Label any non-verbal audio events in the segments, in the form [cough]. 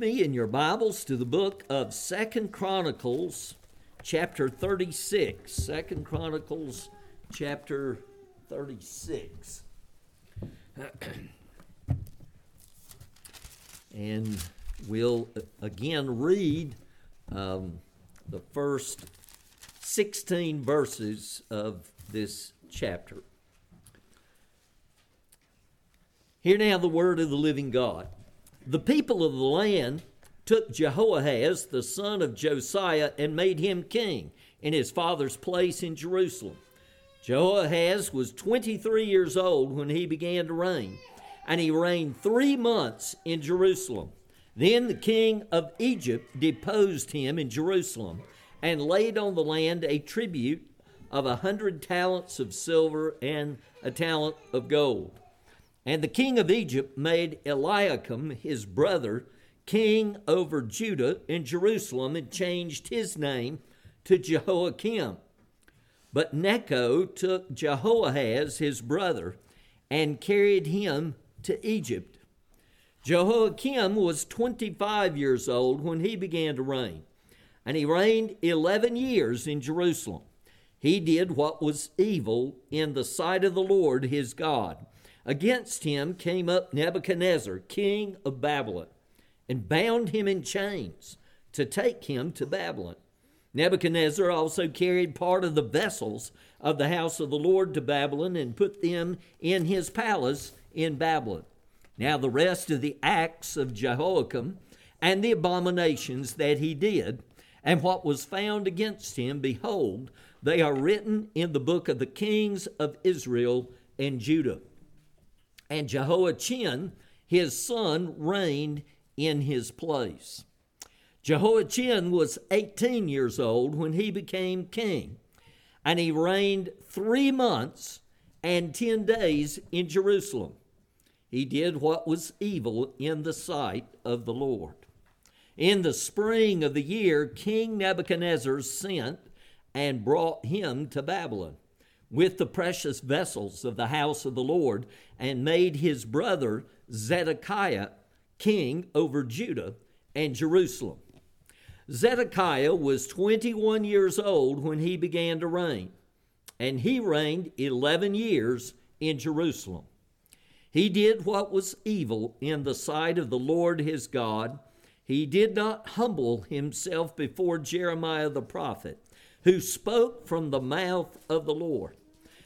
me in your Bibles to the book of Second Chronicles, chapter 36. Second Chronicles, chapter 36. [clears throat] and we'll again read um, the first 16 verses of this chapter. Hear now the word of the living God. The people of the land took Jehoahaz, the son of Josiah, and made him king in his father's place in Jerusalem. Jehoahaz was 23 years old when he began to reign, and he reigned three months in Jerusalem. Then the king of Egypt deposed him in Jerusalem and laid on the land a tribute of a hundred talents of silver and a talent of gold. And the king of Egypt made Eliakim, his brother, king over Judah in Jerusalem and changed his name to Jehoiakim. But Necho took Jehoahaz, his brother, and carried him to Egypt. Jehoiakim was 25 years old when he began to reign, and he reigned 11 years in Jerusalem. He did what was evil in the sight of the Lord his God Against him came up Nebuchadnezzar, king of Babylon, and bound him in chains to take him to Babylon. Nebuchadnezzar also carried part of the vessels of the house of the Lord to Babylon and put them in his palace in Babylon. Now, the rest of the acts of Jehoiakim and the abominations that he did, and what was found against him, behold, they are written in the book of the kings of Israel and Judah and Jehoiachin, his son, reigned in his place. Jehoiachin was 18 years old when he became king, and he reigned three months and 10 days in Jerusalem. He did what was evil in the sight of the Lord. In the spring of the year, King Nebuchadnezzar sent and brought him to Babylon with the precious vessels of the house of the Lord, and made his brother Zedekiah king over Judah and Jerusalem. Zedekiah was 21 years old when he began to reign, and he reigned 11 years in Jerusalem. He did what was evil in the sight of the Lord his God. He did not humble himself before Jeremiah the prophet, who spoke from the mouth of the Lord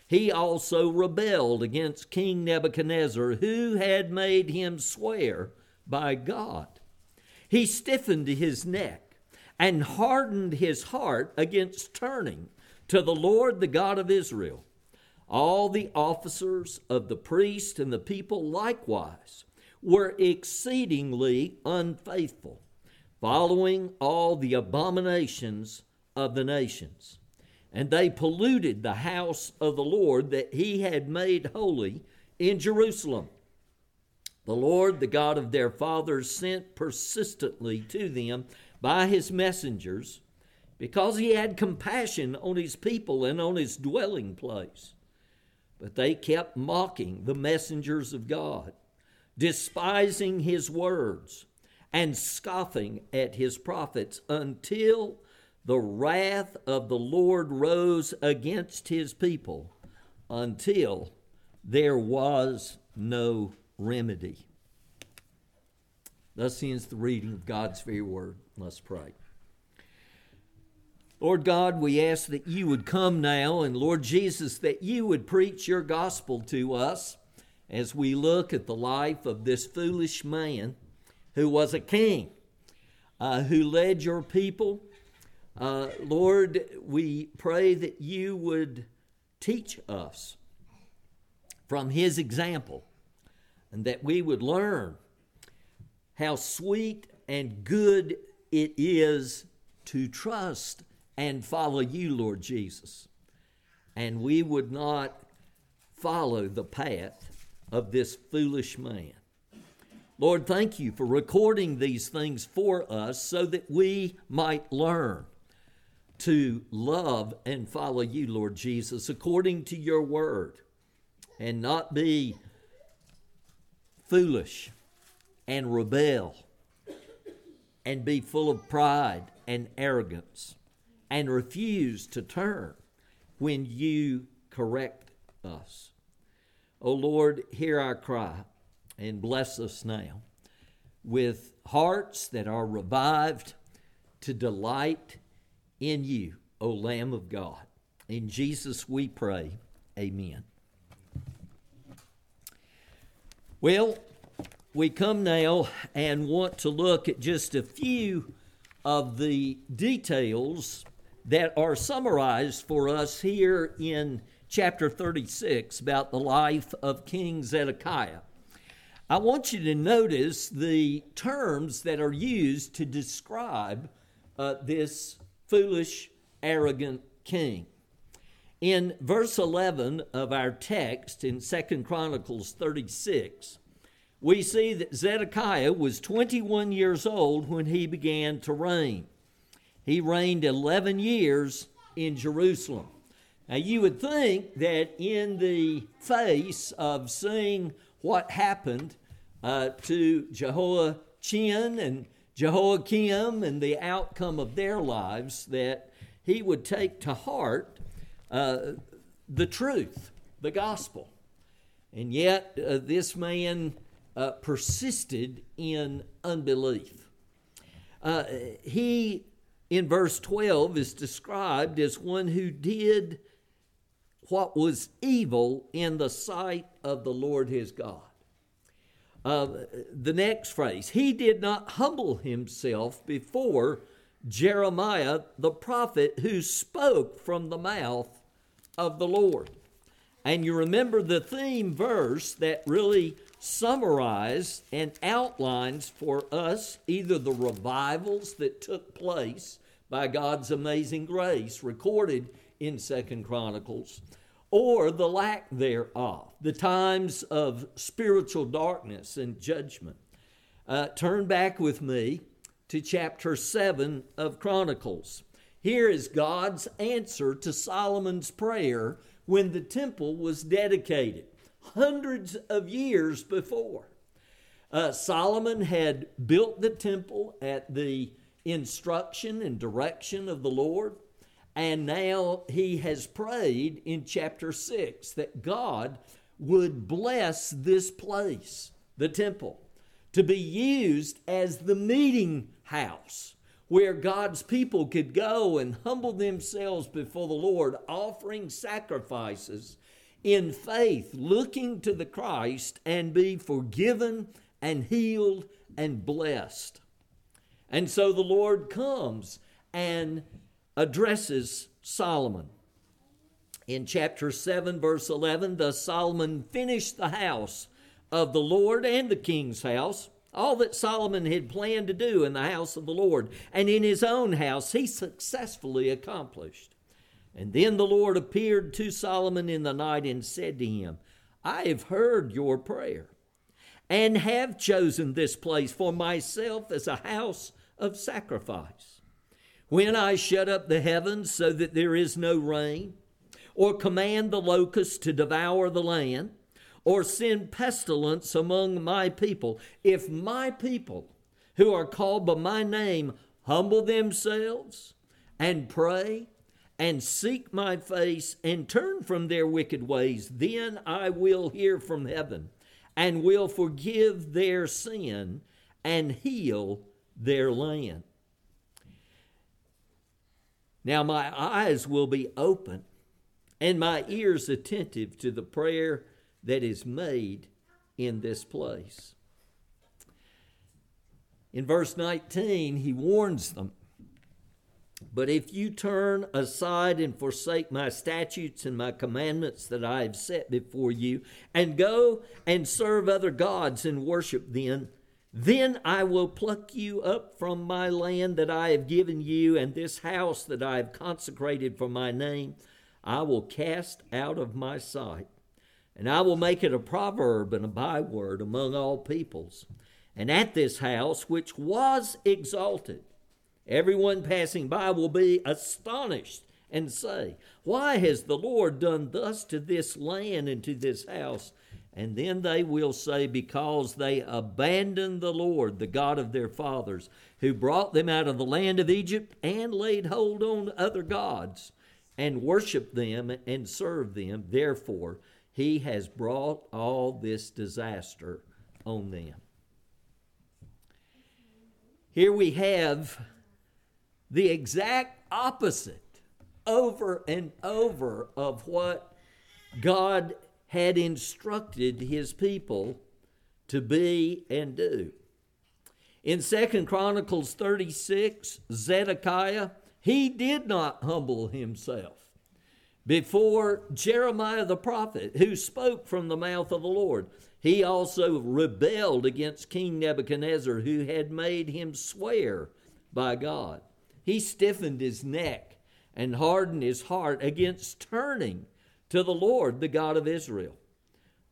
he also rebelled against King Nebuchadnezzar, who had made him swear by God. He stiffened his neck and hardened his heart against turning to the Lord, the God of Israel. All the officers of the priest and the people likewise were exceedingly unfaithful, following all the abominations of the nations and they polluted the house of the Lord that he had made holy in Jerusalem. The Lord, the God of their fathers, sent persistently to them by his messengers because he had compassion on his people and on his dwelling place. But they kept mocking the messengers of God, despising his words, and scoffing at his prophets until the wrath of the Lord rose against his people until there was no remedy. Thus ends the reading of God's very word. Let's pray. Lord God, we ask that you would come now, and Lord Jesus, that you would preach your gospel to us as we look at the life of this foolish man who was a king, uh, who led your people uh, Lord, we pray that you would teach us from his example and that we would learn how sweet and good it is to trust and follow you, Lord Jesus. And we would not follow the path of this foolish man. Lord, thank you for recording these things for us so that we might learn to love and follow you, Lord Jesus, according to your word, and not be foolish and rebel and be full of pride and arrogance and refuse to turn when you correct us. O oh Lord, hear our cry and bless us now with hearts that are revived to delight in you, O Lamb of God. In Jesus we pray. Amen. Well, we come now and want to look at just a few of the details that are summarized for us here in chapter 36 about the life of King Zedekiah. I want you to notice the terms that are used to describe uh, this foolish, arrogant king. In verse 11 of our text in Second Chronicles 36, we see that Zedekiah was 21 years old when he began to reign. He reigned 11 years in Jerusalem. Now, you would think that in the face of seeing what happened uh, to Jehoiachin and Jehoiakim and the outcome of their lives, that he would take to heart uh, the truth, the gospel. And yet, uh, this man uh, persisted in unbelief. Uh, he, in verse 12, is described as one who did what was evil in the sight of the Lord his God. Uh, the next phrase, he did not humble himself before Jeremiah the prophet who spoke from the mouth of the Lord. And you remember the theme verse that really summarizes and outlines for us either the revivals that took place by God's amazing grace recorded in Second Chronicles or the lack thereof, the times of spiritual darkness and judgment. Uh, turn back with me to chapter 7 of Chronicles. Here is God's answer to Solomon's prayer when the temple was dedicated, hundreds of years before. Uh, Solomon had built the temple at the instruction and direction of the Lord. And now he has prayed in chapter 6 that God would bless this place, the temple, to be used as the meeting house where God's people could go and humble themselves before the Lord, offering sacrifices in faith, looking to the Christ and be forgiven and healed and blessed. And so the Lord comes and addresses Solomon. In chapter 7, verse 11, thus Solomon finished the house of the Lord and the king's house, all that Solomon had planned to do in the house of the Lord, and in his own house he successfully accomplished. And then the Lord appeared to Solomon in the night and said to him, I have heard your prayer and have chosen this place for myself as a house of sacrifice. When I shut up the heavens so that there is no rain, or command the locusts to devour the land, or send pestilence among my people, if my people who are called by my name humble themselves and pray and seek my face and turn from their wicked ways, then I will hear from heaven and will forgive their sin and heal their land. Now my eyes will be open and my ears attentive to the prayer that is made in this place. In verse 19, he warns them But if you turn aside and forsake my statutes and my commandments that I have set before you, and go and serve other gods and worship them, then I will pluck you up from my land that I have given you, and this house that I have consecrated for my name, I will cast out of my sight. And I will make it a proverb and a byword among all peoples. And at this house, which was exalted, everyone passing by will be astonished and say, Why has the Lord done thus to this land and to this house? And then they will say, Because they abandoned the Lord, the God of their fathers, who brought them out of the land of Egypt and laid hold on other gods and worshiped them and served them. Therefore, he has brought all this disaster on them. Here we have the exact opposite over and over of what God had instructed his people to be and do. In Second Chronicles 36, Zedekiah, he did not humble himself before Jeremiah the prophet, who spoke from the mouth of the Lord. He also rebelled against King Nebuchadnezzar, who had made him swear by God. He stiffened his neck and hardened his heart against turning to the Lord, the God of Israel.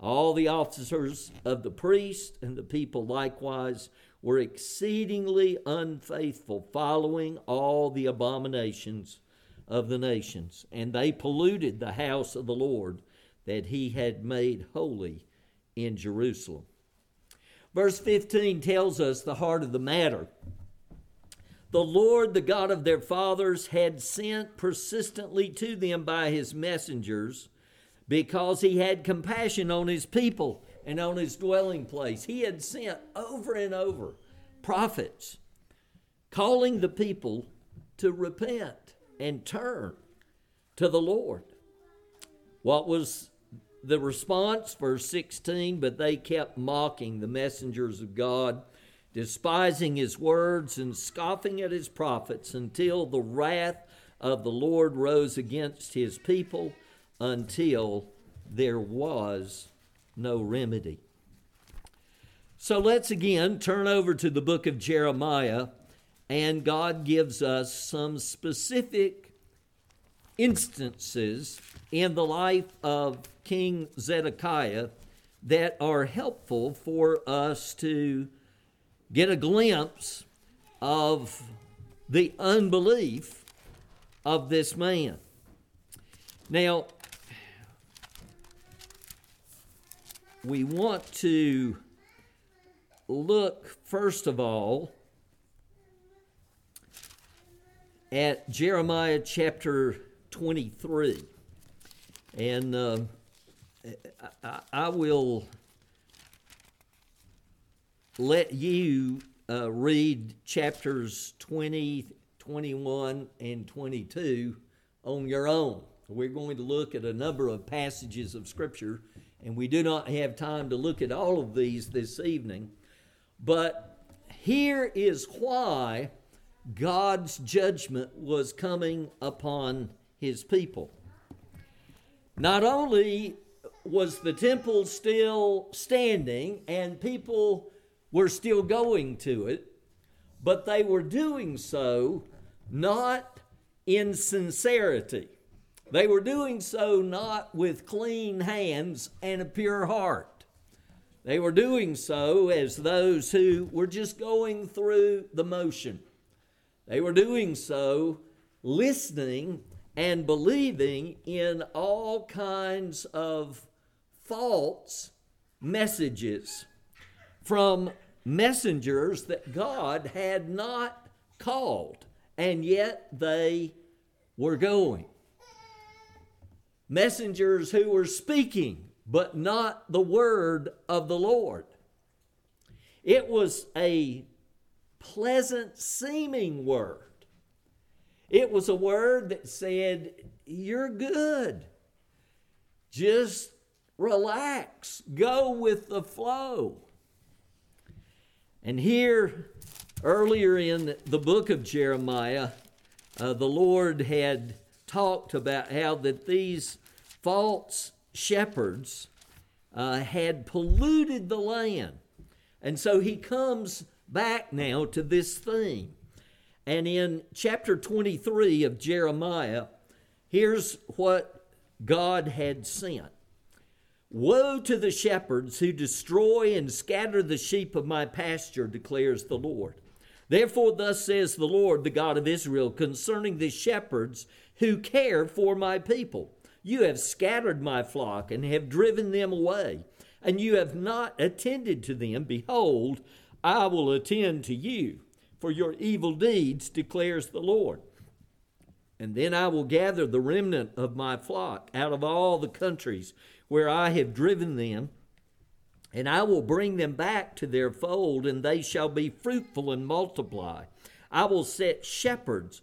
All the officers of the priest and the people likewise were exceedingly unfaithful, following all the abominations of the nations, and they polluted the house of the Lord that he had made holy in Jerusalem. Verse 15 tells us the heart of the matter. The Lord, the God of their fathers, had sent persistently to them by his messengers because he had compassion on his people and on his dwelling place. He had sent over and over prophets calling the people to repent and turn to the Lord. What was the response? Verse 16, but they kept mocking the messengers of God, despising his words and scoffing at his prophets until the wrath of the Lord rose against his people until there was no remedy. So let's again turn over to the book of Jeremiah, and God gives us some specific instances in the life of King Zedekiah that are helpful for us to get a glimpse of the unbelief of this man. Now, we want to look, first of all, at Jeremiah chapter 23. And uh, I, I, will let you uh, read chapters 20, 21, and 22 on your own. We're going to look at a number of passages of Scripture and we do not have time to look at all of these this evening. But here is why God's judgment was coming upon his people. Not only was the temple still standing and people were still going to it, but they were doing so not in sincerity. They were doing so not with clean hands and a pure heart. They were doing so as those who were just going through the motion. They were doing so listening and believing in all kinds of false messages from messengers that God had not called, and yet they were going messengers who were speaking, but not the word of the Lord. It was a pleasant seeming word. It was a word that said, You're good. Just relax, go with the flow. And here, earlier in the book of Jeremiah, uh, the Lord had talked about how that these false shepherds uh, had polluted the land. And so he comes back now to this theme. And in chapter 23 of Jeremiah, here's what God had sent Woe to the shepherds who destroy and scatter the sheep of my pasture, declares the Lord. Therefore, thus says the Lord, the God of Israel, concerning the shepherds who care for my people. You have scattered my flock and have driven them away. and you have not attended to them, behold, I will attend to you for your evil deeds, declares the Lord. And then I will gather the remnant of my flock out of all the countries where I have driven them, and I will bring them back to their fold, and they shall be fruitful and multiply. I will set shepherds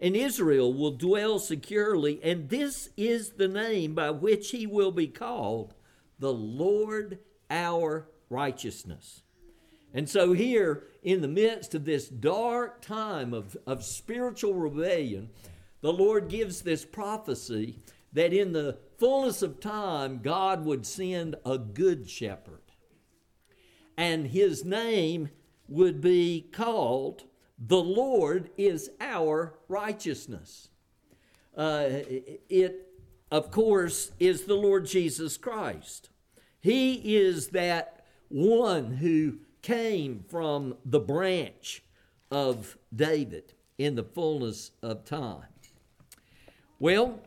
and Israel will dwell securely, and this is the name by which he will be called the Lord our righteousness. And so, here in the midst of this dark time of, of spiritual rebellion, the Lord gives this prophecy that in the fullness of time, God would send a good shepherd. And his name would be called The Lord is Our Righteousness. Uh, it, of course, is the Lord Jesus Christ. He is that one who came from the branch of David in the fullness of time. Well,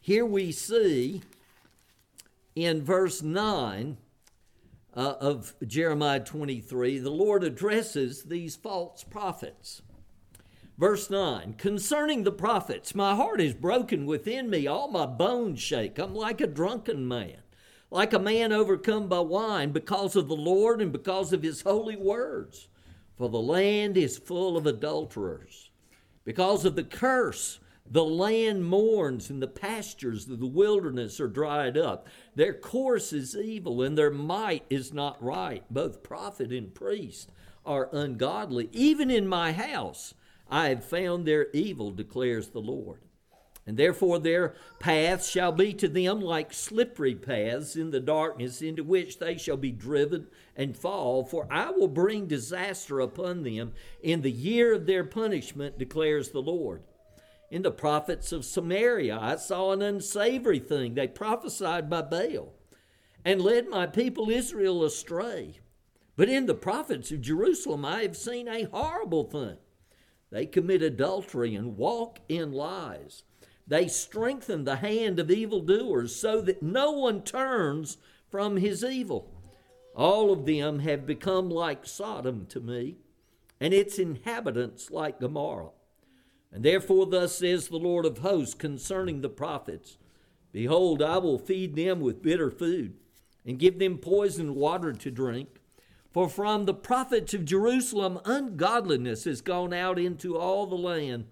here we see in verse 9 uh, of Jeremiah 23, the Lord addresses these false prophets. Verse 9 Concerning the prophets, my heart is broken within me, all my bones shake. I'm like a drunken man like a man overcome by wine because of the Lord and because of his holy words. For the land is full of adulterers. Because of the curse, the land mourns, and the pastures of the wilderness are dried up. Their course is evil, and their might is not right. Both prophet and priest are ungodly. Even in my house I have found their evil, declares the Lord. And therefore their paths shall be to them like slippery paths in the darkness into which they shall be driven and fall. For I will bring disaster upon them in the year of their punishment, declares the Lord. In the prophets of Samaria I saw an unsavory thing. They prophesied by Baal and led my people Israel astray. But in the prophets of Jerusalem I have seen a horrible thing. They commit adultery and walk in lies. They strengthen the hand of evildoers so that no one turns from his evil. All of them have become like Sodom to me, and its inhabitants like Gomorrah. And therefore, thus says the Lord of hosts concerning the prophets Behold, I will feed them with bitter food, and give them poisoned water to drink. For from the prophets of Jerusalem ungodliness has gone out into all the land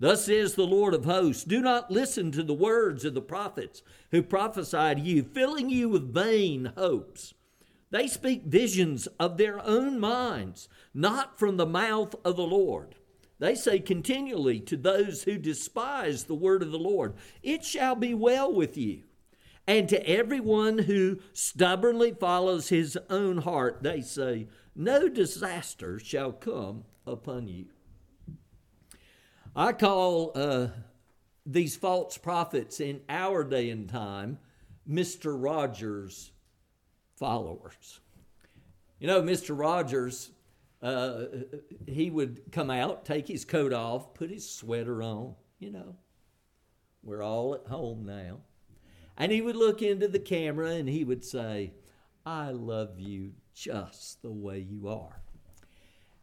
Thus says the Lord of hosts Do not listen to the words of the prophets who prophesy to you, filling you with vain hopes. They speak visions of their own minds, not from the mouth of the Lord. They say continually to those who despise the word of the Lord, It shall be well with you. And to everyone who stubbornly follows his own heart, they say, No disaster shall come upon you. I call uh, these false prophets in our day and time Mr. Rogers followers. You know, Mr. Rogers, uh, he would come out, take his coat off, put his sweater on, you know. We're all at home now. And he would look into the camera and he would say, I love you just the way you are.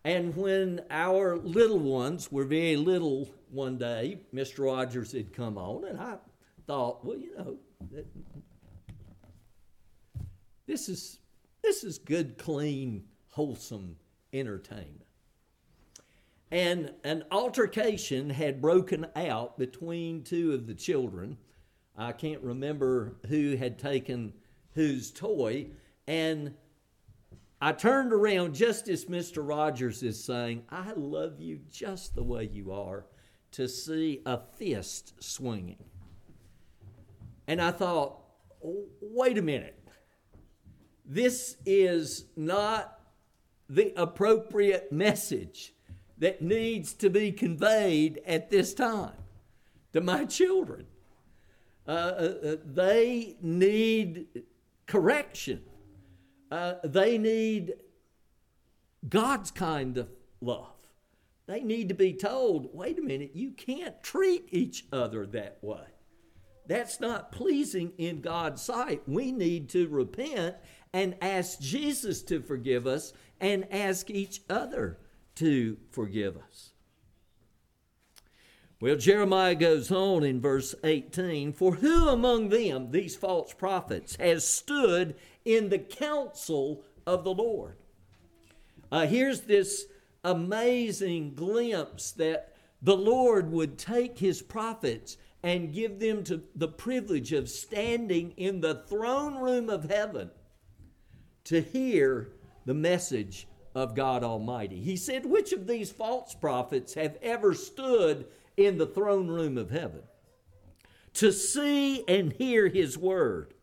And when our little ones were very little one day, Mr. Rogers had come on, and I thought, well, you know, this is this is good, clean, wholesome entertainment. And an altercation had broken out between two of the children. I can't remember who had taken whose toy, and I turned around just as Mr. Rogers is saying, I love you just the way you are, to see a fist swinging. And I thought, oh, wait a minute. This is not the appropriate message that needs to be conveyed at this time to my children. Uh, uh, uh they need correction. Uh, they need God's kind of love. They need to be told wait a minute, you can't treat each other that way. That's not pleasing in God's sight. We need to repent and ask Jesus to forgive us and ask each other to forgive us. Well, Jeremiah goes on in verse 18 For who among them, these false prophets, has stood in the counsel of the Lord? Uh, here's this amazing glimpse that the Lord would take his prophets and give them to the privilege of standing in the throne room of heaven to hear the message of God Almighty. He said, Which of these false prophets have ever stood in the throne room of heaven to see and hear his word?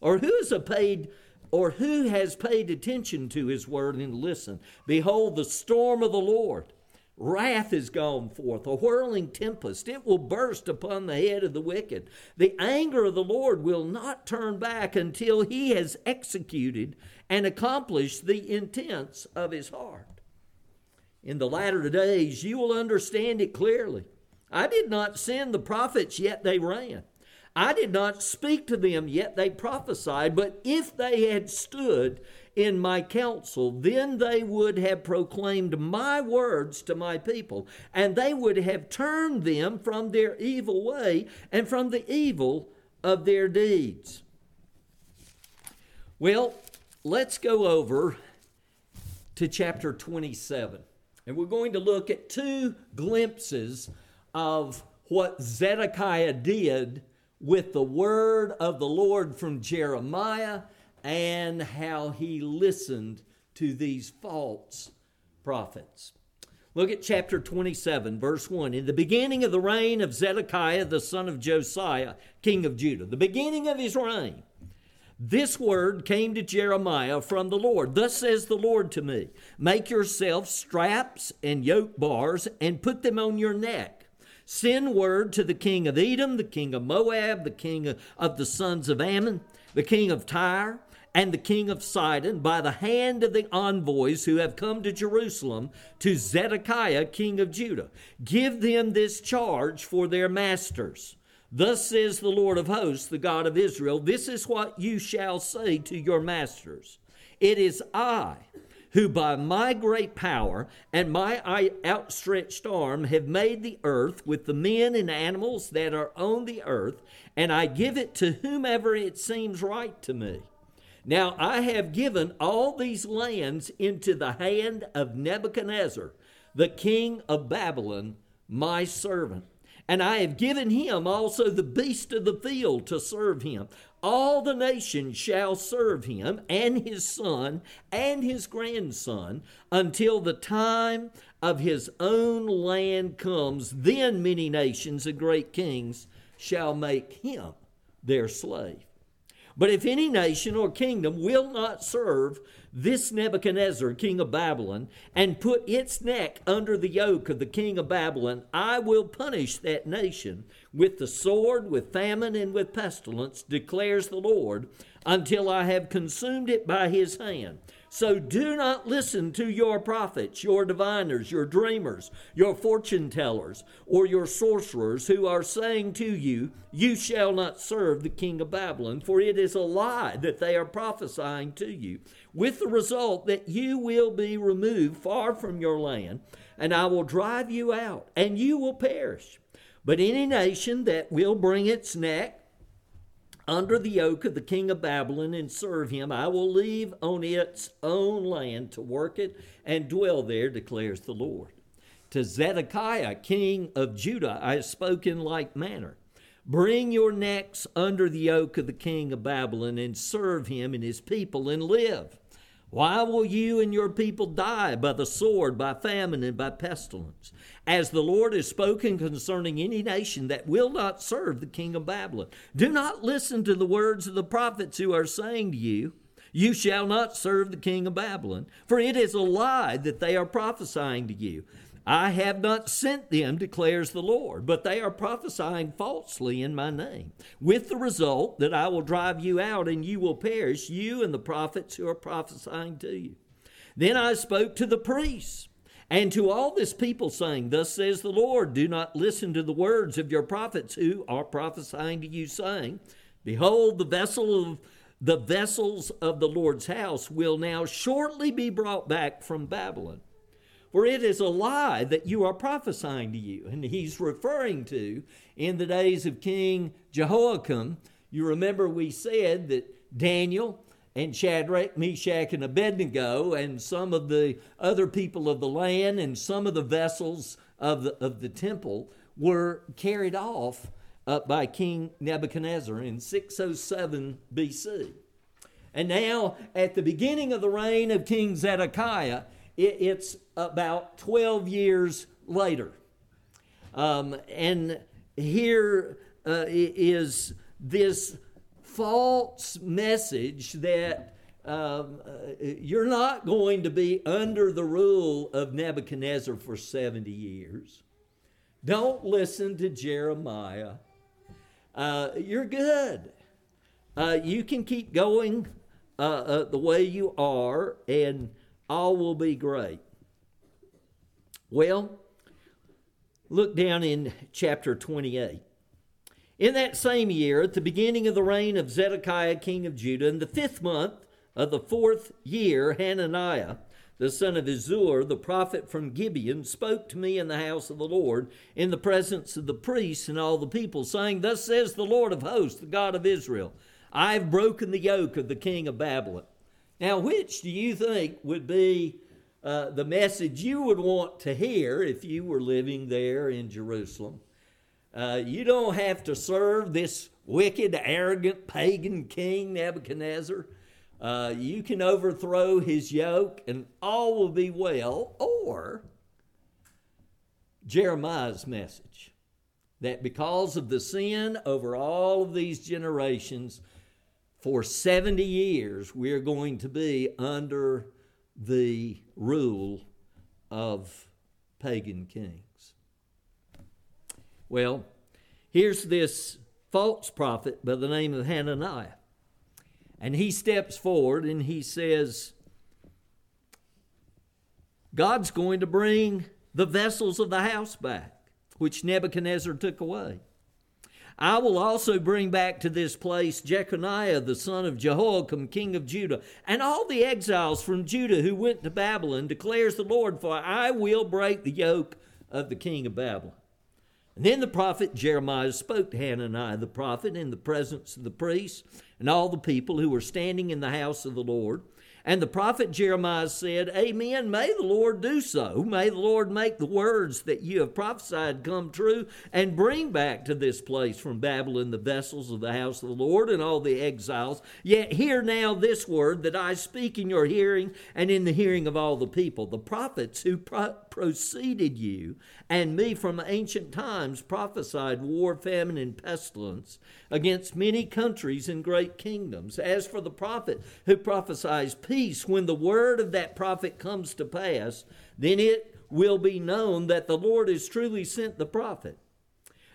Or who is a paid or who has paid attention to his word and listened? Behold, the storm of the Lord Wrath is gone forth, a whirling tempest. It will burst upon the head of the wicked. The anger of the Lord will not turn back until he has executed and accomplished the intents of his heart. In the latter days, you will understand it clearly. I did not send the prophets, yet they ran. I did not speak to them, yet they prophesied. But if they had stood, in my counsel, then they would have proclaimed my words to my people, and they would have turned them from their evil way and from the evil of their deeds. Well, let's go over to chapter 27. And we're going to look at two glimpses of what Zedekiah did with the word of the Lord from Jeremiah and how he listened to these false prophets. Look at chapter 27, verse 1. In the beginning of the reign of Zedekiah, the son of Josiah, king of Judah, the beginning of his reign, this word came to Jeremiah from the Lord. Thus says the Lord to me Make yourself straps and yoke bars and put them on your neck. Send word to the king of Edom, the king of Moab, the king of the sons of Ammon, the king of Tyre and the king of Sidon by the hand of the envoys who have come to Jerusalem to Zedekiah, king of Judah. Give them this charge for their masters. Thus says the Lord of hosts, the God of Israel This is what you shall say to your masters It is I who by my great power and my outstretched arm have made the earth with the men and animals that are on the earth, and I give it to whomever it seems right to me. Now I have given all these lands into the hand of Nebuchadnezzar, the king of Babylon, my servant. And I have given him also the beast of the field to serve him. All the nations shall serve him, and his son, and his grandson, until the time of his own land comes. Then many nations and great kings shall make him their slave. But if any nation or kingdom will not serve this Nebuchadnezzar, king of Babylon, and put its neck under the yoke of the king of Babylon, I will punish that nation with the sword, with famine, and with pestilence, declares the Lord, until I have consumed it by his hand. So do not listen to your prophets, your diviners, your dreamers, your fortune tellers, or your sorcerers who are saying to you, You shall not serve the king of Babylon, for it is a lie that they are prophesying to you, with the result that you will be removed far from your land, and I will drive you out, and you will perish. But any nation that will bring its neck under the yoke of the king of Babylon and serve him. I will leave on its own land to work it and dwell there, declares the Lord. To Zedekiah, king of Judah, I have spoken like manner. Bring your necks under the yoke of the king of Babylon and serve him and his people and live. Why will you and your people die by the sword, by famine, and by pestilence? As the Lord has spoken concerning any nation that will not serve the king of Babylon. Do not listen to the words of the prophets who are saying to you, You shall not serve the king of Babylon, for it is a lie that they are prophesying to you. I have not sent them, declares the Lord, but they are prophesying falsely in my name, with the result that I will drive you out and you will perish, you and the prophets who are prophesying to you. Then I spoke to the priests and to all this people, saying, Thus says the Lord, do not listen to the words of your prophets who are prophesying to you, saying, Behold, the vessel of the vessels of the Lord's house will now shortly be brought back from Babylon. For it is a lie that you are prophesying to you. And he's referring to in the days of King Jehoiakim. You remember we said that Daniel and Shadrach, Meshach, and Abednego, and some of the other people of the land, and some of the vessels of the, of the temple were carried off uh, by King Nebuchadnezzar in 607 BC. And now, at the beginning of the reign of King Zedekiah, it, it's about 12 years later. Um, and here uh, is this false message that um, uh, you're not going to be under the rule of Nebuchadnezzar for 70 years. Don't listen to Jeremiah. Uh, you're good. Uh, you can keep going uh, uh, the way you are, and all will be great. Well, look down in chapter 28. In that same year, at the beginning of the reign of Zedekiah, king of Judah, in the fifth month of the fourth year, Hananiah, the son of Azzur, the prophet from Gibeon, spoke to me in the house of the Lord, in the presence of the priests and all the people, saying, Thus says the Lord of hosts, the God of Israel, I have broken the yoke of the king of Babylon. Now, which do you think would be uh, the message you would want to hear if you were living there in Jerusalem? Uh, you don't have to serve this wicked, arrogant, pagan king, Nebuchadnezzar. Uh, you can overthrow his yoke and all will be well. Or Jeremiah's message that because of the sin over all of these generations, for 70 years, we're going to be under the rule of pagan kings. Well, here's this false prophet by the name of Hananiah. And he steps forward and he says, God's going to bring the vessels of the house back, which Nebuchadnezzar took away. I will also bring back to this place Jeconiah, the son of Jehoiakim, king of Judah, and all the exiles from Judah who went to Babylon, declares the Lord, for I will break the yoke of the king of Babylon. And then the prophet Jeremiah spoke to Hananiah the prophet in the presence of the priests and all the people who were standing in the house of the Lord. And the prophet Jeremiah said, Amen. May the Lord do so. May the Lord make the words that you have prophesied come true and bring back to this place from Babylon the vessels of the house of the Lord and all the exiles. Yet hear now this word that I speak in your hearing and in the hearing of all the people. The prophets who pro- preceded you and me from ancient times prophesied war, famine, and pestilence against many countries and great kingdoms. As for the prophet who prophesies peace, when the word of that prophet comes to pass, then it will be known that the Lord has truly sent the prophet.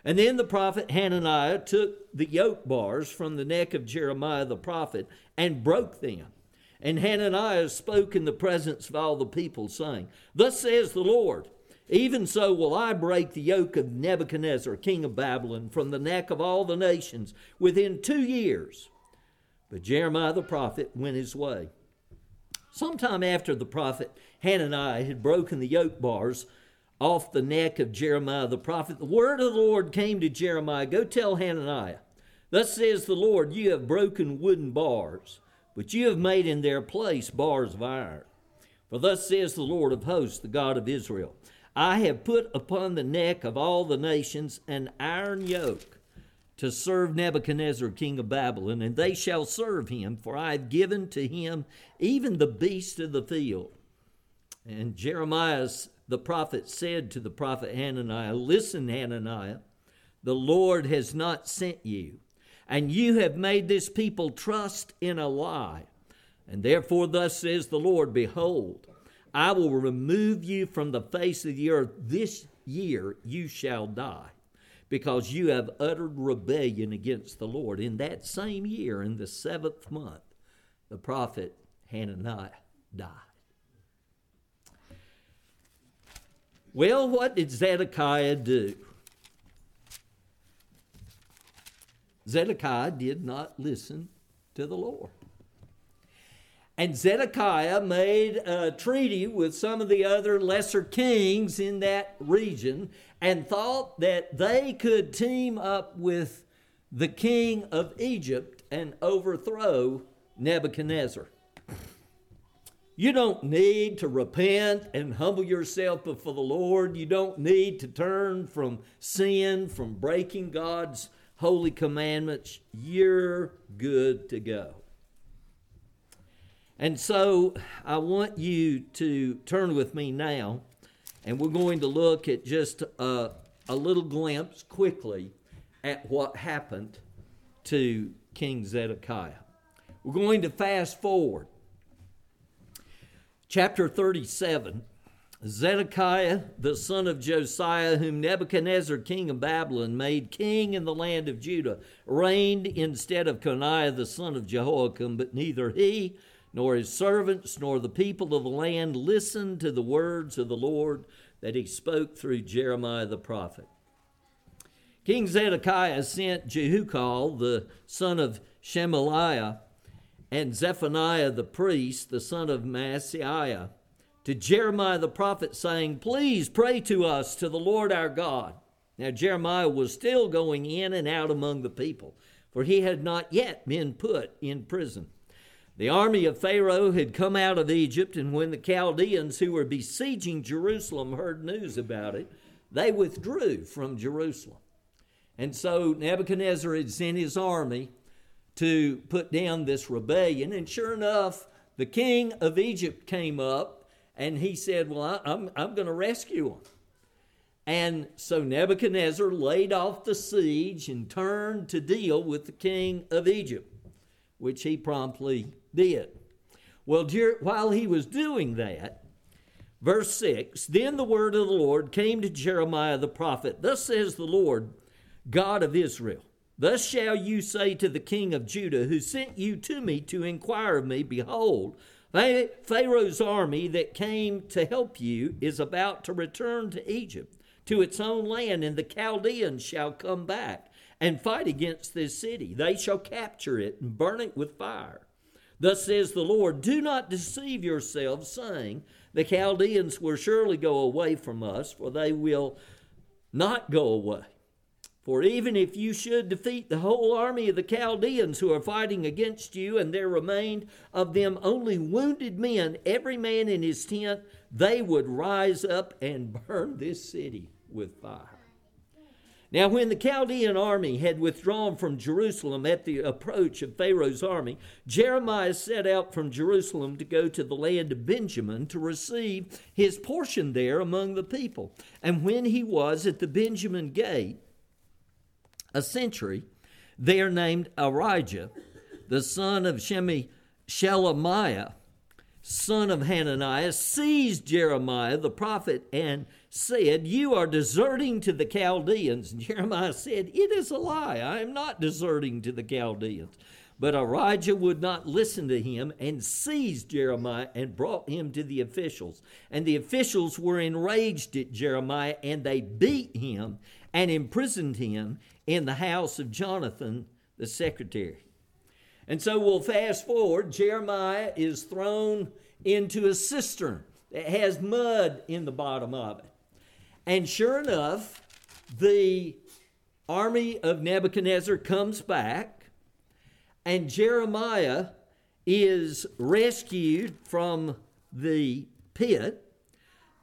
And then the prophet Hananiah took the yoke bars from the neck of Jeremiah the prophet and broke them. And Hananiah spoke in the presence of all the people, saying, Thus says the Lord, even so will I break the yoke of Nebuchadnezzar, king of Babylon, from the neck of all the nations within two years. But Jeremiah the prophet went his way. Sometime after the prophet Hananiah had broken the yoke bars off the neck of Jeremiah the prophet, the word of the Lord came to Jeremiah Go tell Hananiah, Thus says the Lord, you have broken wooden bars, but you have made in their place bars of iron. For thus says the Lord of hosts, the God of Israel I have put upon the neck of all the nations an iron yoke to serve Nebuchadnezzar, king of Babylon, and they shall serve him, for I have given to him even the beast of the field. And Jeremiah the prophet said to the prophet Hananiah, Listen, Hananiah, the Lord has not sent you, and you have made this people trust in a lie. And therefore, thus says the Lord Behold, I will remove you from the face of the earth. This year you shall die, because you have uttered rebellion against the Lord. In that same year, in the seventh month, the prophet Hananiah died. Well, what did Zedekiah do? Zedekiah did not listen to the Lord. And Zedekiah made a treaty with some of the other lesser kings in that region and thought that they could team up with the king of Egypt and overthrow Nebuchadnezzar. You don't need to repent and humble yourself before the Lord. You don't need to turn from sin, from breaking God's holy commandments. You're good to go. And so I want you to turn with me now, and we're going to look at just a, a little glimpse quickly at what happened to King Zedekiah. We're going to fast forward. Chapter 37 Zedekiah, the son of Josiah, whom Nebuchadnezzar, king of Babylon, made king in the land of Judah, reigned instead of Coniah, the son of Jehoiakim, but neither he nor his servants, nor the people of the land listened to the words of the Lord that he spoke through Jeremiah the prophet. King Zedekiah sent Jehucal, the son of Shemaliah, and Zephaniah the priest, the son of Maaseiah, to Jeremiah the prophet, saying, Please pray to us to the Lord our God. Now Jeremiah was still going in and out among the people, for he had not yet been put in prison. The army of Pharaoh had come out of Egypt, and when the Chaldeans who were besieging Jerusalem heard news about it, they withdrew from Jerusalem. And so Nebuchadnezzar had sent his army to put down this rebellion. And sure enough, the king of Egypt came up and he said, Well, I, am I'm, I'm going to rescue them. And so Nebuchadnezzar laid off the siege and turned to deal with the king of Egypt, which he promptly did. Well, while he was doing that, verse 6 Then the word of the Lord came to Jeremiah the prophet Thus says the Lord, God of Israel. Thus shall you say to the king of Judah, who sent you to me to inquire of me, Behold, Pharaoh's army that came to help you is about to return to Egypt, to its own land, and the Chaldeans shall come back and fight against this city. They shall capture it and burn it with fire. Thus says the Lord Do not deceive yourselves, saying, The Chaldeans will surely go away from us, for they will not go away. For even if you should defeat the whole army of the Chaldeans who are fighting against you, and there remained of them only wounded men, every man in his tent, they would rise up and [laughs] burn this city with fire. Now, when the Chaldean army had withdrawn from Jerusalem at the approach of Pharaoh's army, Jeremiah set out from Jerusalem to go to the land of Benjamin to receive his portion there among the people. And when he was at the Benjamin gate, a sentry there named Irijah, the son of Shemi, Shelemiah, son of Hananiah, seized Jeremiah the prophet and said, You are deserting to the Chaldeans. And Jeremiah said, It is a lie. I am not deserting to the Chaldeans. But Irijah would not listen to him and seized Jeremiah and brought him to the officials. And the officials were enraged at Jeremiah and they beat him and imprisoned him in the house of Jonathan, the secretary. And so we'll fast forward. Jeremiah is thrown into a cistern that has mud in the bottom of it. And sure enough, the army of Nebuchadnezzar comes back, and Jeremiah is rescued from the pit.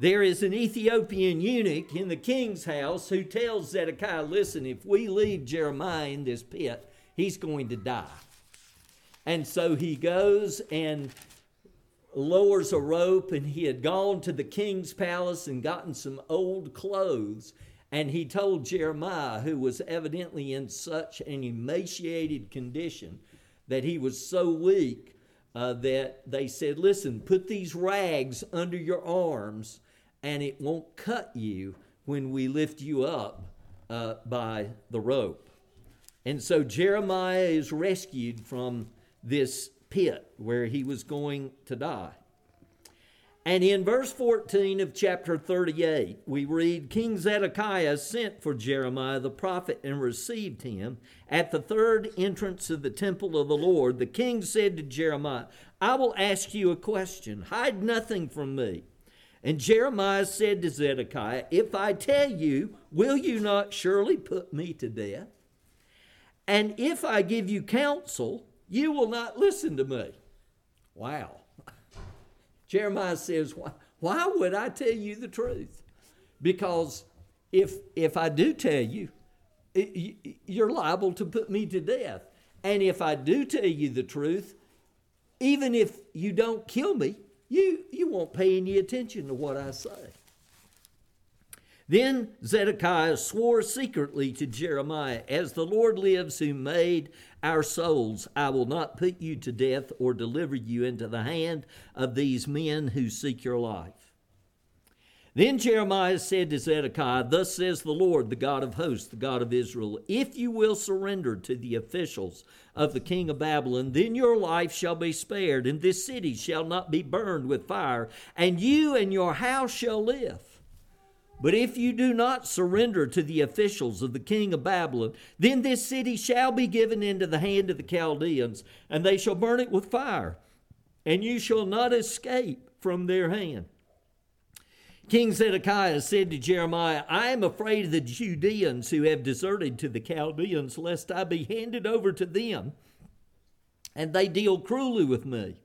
There is an Ethiopian eunuch in the king's house who tells Zedekiah, Listen, if we leave Jeremiah in this pit, he's going to die. And so he goes and lowers a rope, and he had gone to the king's palace and gotten some old clothes. And he told Jeremiah, who was evidently in such an emaciated condition that he was so weak, uh, that they said, listen, put these rags under your arms and it won't cut you when we lift you up uh, by the rope. And so Jeremiah is rescued from this pit where he was going to die. And in verse 14 of chapter 38, we read King Zedekiah sent for Jeremiah the prophet and received him. At the third entrance of the temple of the Lord, the king said to Jeremiah, I will ask you a question. Hide nothing from me. And Jeremiah said to Zedekiah, If I tell you, will you not surely put me to death? And if I give you counsel, you will not listen to me. Wow. [laughs] Jeremiah says, why, why would I tell you the truth? Because if, if I do tell you, you're liable to put me to death. And if I do tell you the truth, even if you don't kill me, you, you won't pay any attention to what I say. Then Zedekiah swore secretly to Jeremiah, As the Lord lives, who made our souls, I will not put you to death or deliver you into the hand of these men who seek your life. Then Jeremiah said to Zedekiah, Thus says the Lord, the God of hosts, the God of Israel, if you will surrender to the officials of the king of Babylon, then your life shall be spared, and this city shall not be burned with fire, and you and your house shall live. But if you do not surrender to the officials of the king of Babylon, then this city shall be given into the hand of the Chaldeans, and they shall burn it with fire, and you shall not escape from their hand. King Zedekiah said to Jeremiah, I am afraid of the Judeans who have deserted to the Chaldeans, lest I be handed over to them, and they deal cruelly with me.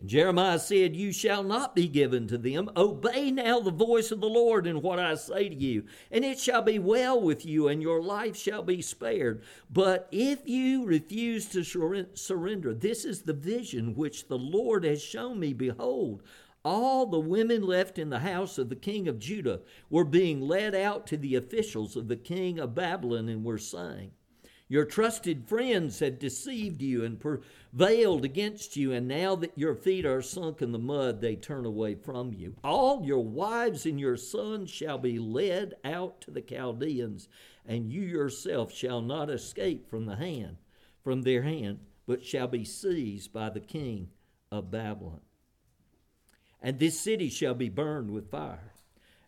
And Jeremiah said, You shall not be given to them. Obey now the voice of the Lord in what I say to you, and it shall be well with you, and your life shall be spared. But if you refuse to surrender, this is the vision which the Lord has shown me. Behold, all the women left in the house of the king of Judah were being led out to the officials of the king of Babylon and were saying, Your trusted friends have deceived you and prevailed against you, and now that your feet are sunk in the mud, they turn away from you. All your wives and your sons shall be led out to the Chaldeans, and you yourself shall not escape from the hand, from their hand, but shall be seized by the king of Babylon. And this city shall be burned with fire.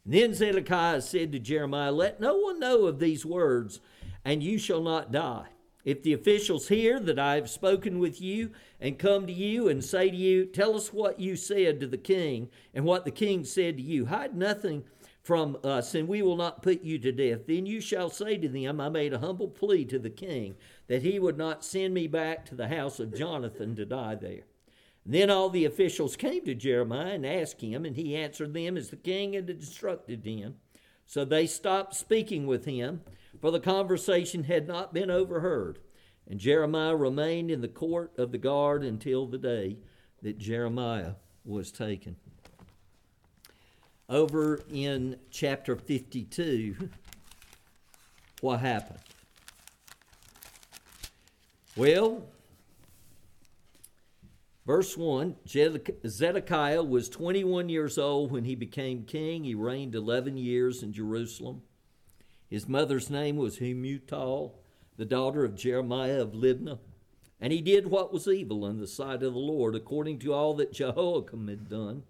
And then Zedekiah said to Jeremiah, Let no one know of these words, and you shall not die. If the officials hear that I have spoken with you and come to you and say to you, Tell us what you said to the king and what the king said to you, hide nothing from us, and we will not put you to death. Then you shall say to them, I made a humble plea to the king that he would not send me back to the house of Jonathan to die there. Then all the officials came to Jeremiah and asked him, and he answered them as the king had instructed him. So they stopped speaking with him for the conversation had not been overheard. And Jeremiah remained in the court of the guard until the day that Jeremiah was taken. Over in chapter 52, what happened? Well, verse 1 Zedekiah was 21 years old when he became king. He reigned 11 years in Jerusalem. His mother's name was Hamutal, the daughter of Jeremiah of Libnah. And he did what was evil in the sight of the Lord, according to all that Jehoiakim had done.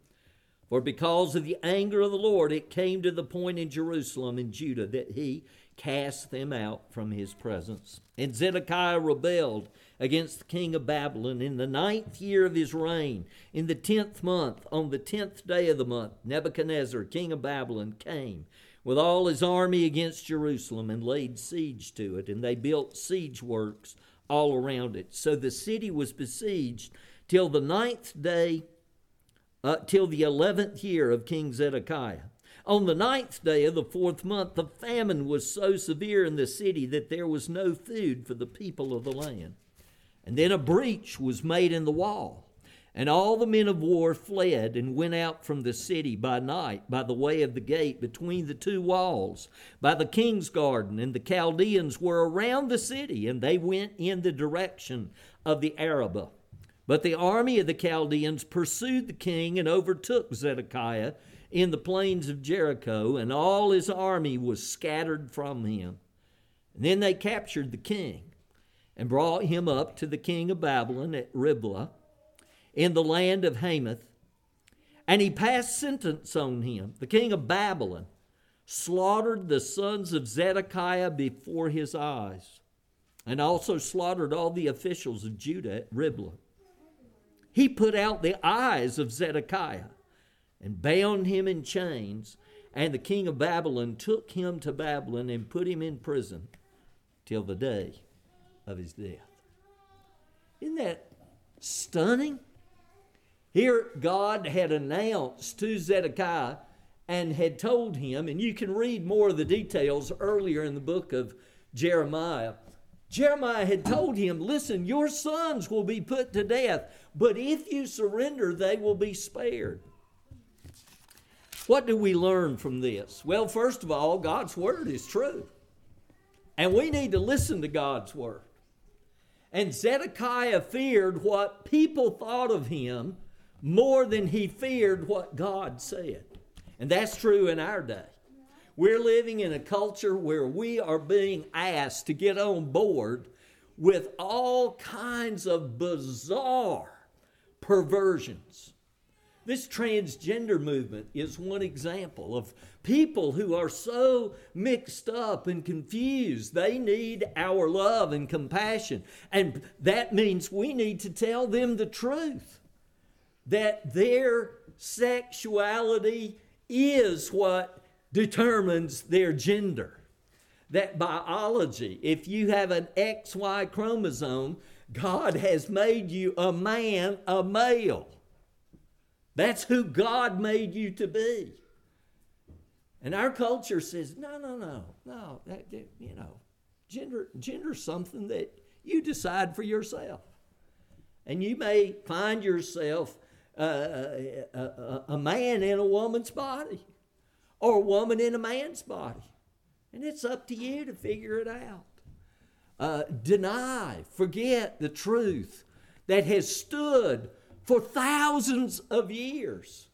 For because of the anger of the Lord, it came to the point in Jerusalem and Judah that he cast them out from his presence. And Zedekiah rebelled against the king of Babylon in the ninth year of his reign. In the tenth month, on the tenth day of the month, Nebuchadnezzar, king of Babylon, came with all his army against Jerusalem and laid siege to it, and they built siege works all around it. So the city was besieged till the ninth day, uh, till the eleventh year of King Zedekiah. On the ninth day of the fourth month, the famine was so severe in the city that there was no food for the people of the land. And then a breach was made in the wall and all the men of war fled and went out from the city by night by the way of the gate between the two walls, by the king's garden. And the Chaldeans were around the city, and they went in the direction of the Arabah. But the army of the Chaldeans pursued the king and overtook Zedekiah in the plains of Jericho, and all his army was scattered from him. And then they captured the king and brought him up to the king of Babylon at Riblah in the land of Hamath. And he passed sentence on him. The king of Babylon slaughtered the sons of Zedekiah before his eyes, and also slaughtered all the officials of Judah at Riblah. He put out the eyes of Zedekiah and bound him in chains. And the king of Babylon took him to Babylon and put him in prison till the day of his death. Isn't that stunning? Here, God had announced to Zedekiah and had told him, and you can read more of the details earlier in the book of Jeremiah. Jeremiah had told him, Listen, your sons will be put to death, but if you surrender, they will be spared. What do we learn from this? Well, first of all, God's word is true. And we need to listen to God's word. And Zedekiah feared what people thought of him more than he feared what God said. And that's true in our day. We're living in a culture where we are being asked to get on board with all kinds of bizarre perversions. This transgender movement is one example of people who are so mixed up and confused. They need our love and compassion. And that means we need to tell them the truth that their sexuality is what determines their gender. That biology, if you have an XY chromosome, God has made you a man, a male. That's who God made you to be. And our culture says, no, no, no, no, that, you know, gender, gender's something that you decide for yourself. And you may find yourself uh, a, a, a man in a woman's body or a woman in a man's body. And it's up to you to figure it out. Uh, deny, forget the truth that has stood for thousands of years.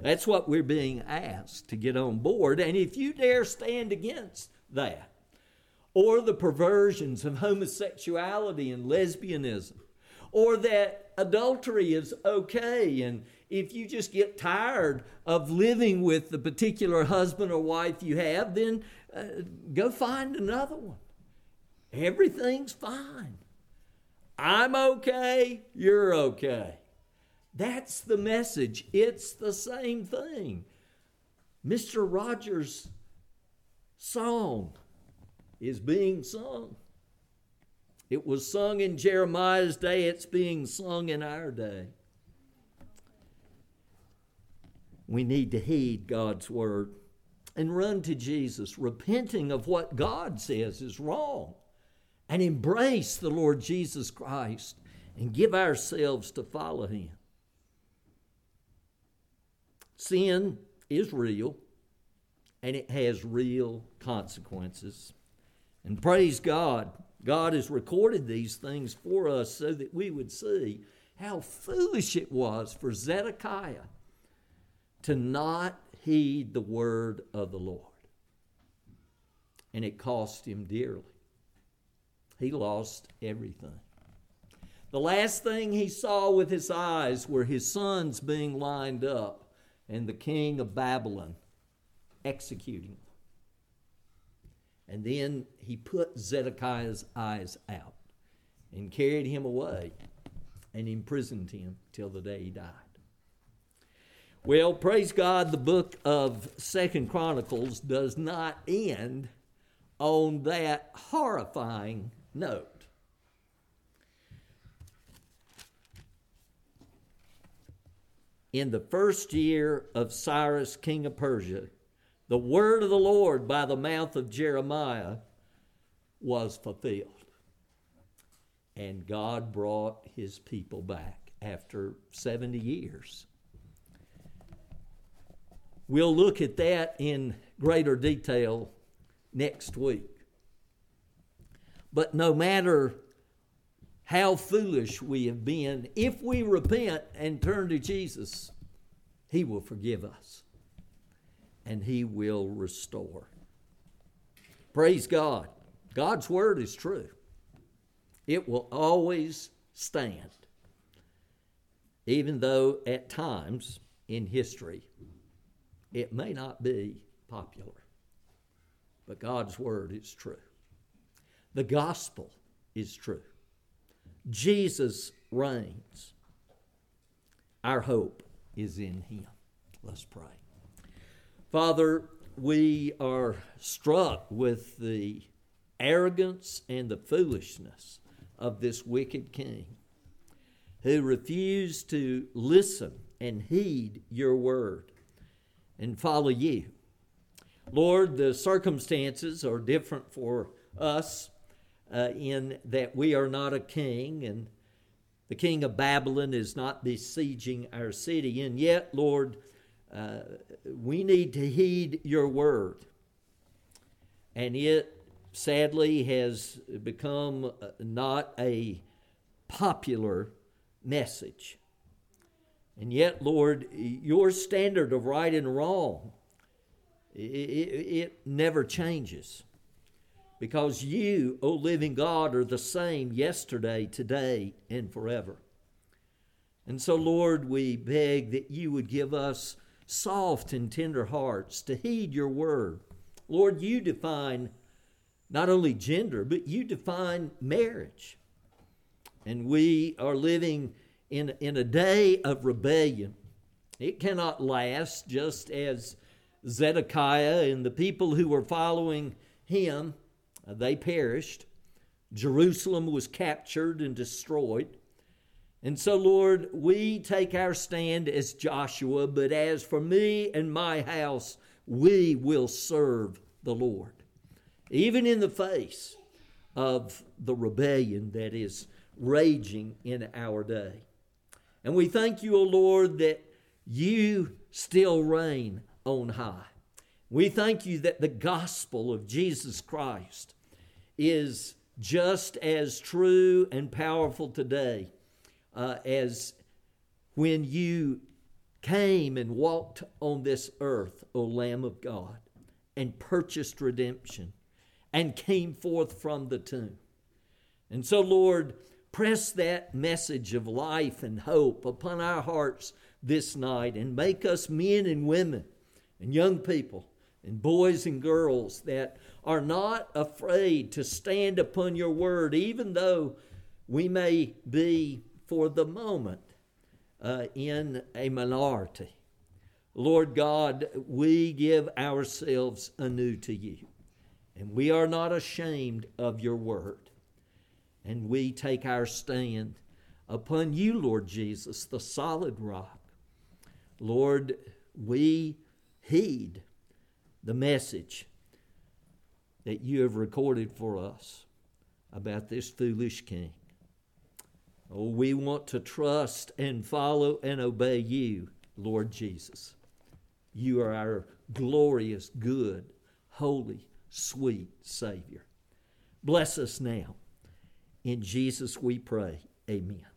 That's what we're being asked to get on board. And if you dare stand against that, or the perversions of homosexuality and lesbianism, or that adultery is okay, and if you just get tired of living with the particular husband or wife you have, then uh, go find another one. Everything's fine. I'm okay, you're okay. That's the message. It's the same thing. Mr. Rogers' song is being sung. It was sung in Jeremiah's day, it's being sung in our day. We need to heed God's word and run to Jesus, repenting of what God says is wrong and embrace the Lord Jesus Christ and give ourselves to follow Him. Sin is real and it has real consequences. And praise God, God has recorded these things for us so that we would see how foolish it was for Zedekiah to not heed the word of the Lord. And it cost him dearly. He lost everything. The last thing he saw with his eyes were his sons being lined up and the king of Babylon executing them. And then he put Zedekiah's eyes out and carried him away and imprisoned him till the day he died. Well, praise God, the book of Second Chronicles does not end on that horrifying note. In the first year of Cyrus, king of Persia, the word of the Lord by the mouth of Jeremiah was fulfilled. And God brought his people back after 70 years. We'll look at that in greater detail next week. But no matter how foolish we have been. If we repent and turn to Jesus, He will forgive us and He will restore. Praise God. God's Word is true, it will always stand, even though at times in history it may not be popular. But God's Word is true. The gospel is true. Jesus reigns. Our hope is in Him. Let's pray. Father, we are struck with the arrogance and the foolishness of this wicked king who refused to listen and heed your word and follow you. Lord, the circumstances are different for us uh, in that we are not a king and the king of Babylon is not besieging our city. And yet, Lord, uh, we need to heed your word. And it sadly has become uh, not a popular message. And yet, Lord, your standard of right and wrong, it, it, it never changes because you, O living God, are the same yesterday, today, and forever. And so, Lord, we beg that you would give us soft and tender hearts to heed your word. Lord, you define not only gender, but you define marriage. And we are living in, in a day of rebellion. It cannot last, just as Zedekiah and the people who were following him Uh, they perished. Jerusalem was captured and destroyed. And so, Lord, we take our stand as Joshua, but as for me and my house, we will serve the Lord, even in the face of the rebellion that is raging in our day. And we thank you, O Lord, that you still reign on high. We thank you that the gospel of Jesus Christ is just as true and powerful today uh, as when you came and walked on this earth, O Lamb of God, and purchased redemption and came forth from the tomb. And so, Lord, press that message of life and hope upon our hearts this night and make us men and women and young people and boys and girls that are not afraid to stand upon your word, even though we may be for the moment uh, in a minority. Lord God, we give ourselves anew to you, and we are not ashamed of your word. And we take our stand upon you, Lord Jesus, the solid rock. Lord, we heed the message that you have recorded for us about this foolish king. Oh, we want to trust and follow and obey you, Lord Jesus. You are our glorious, good, holy, sweet Savior. Bless us now. In Jesus we pray. Amen.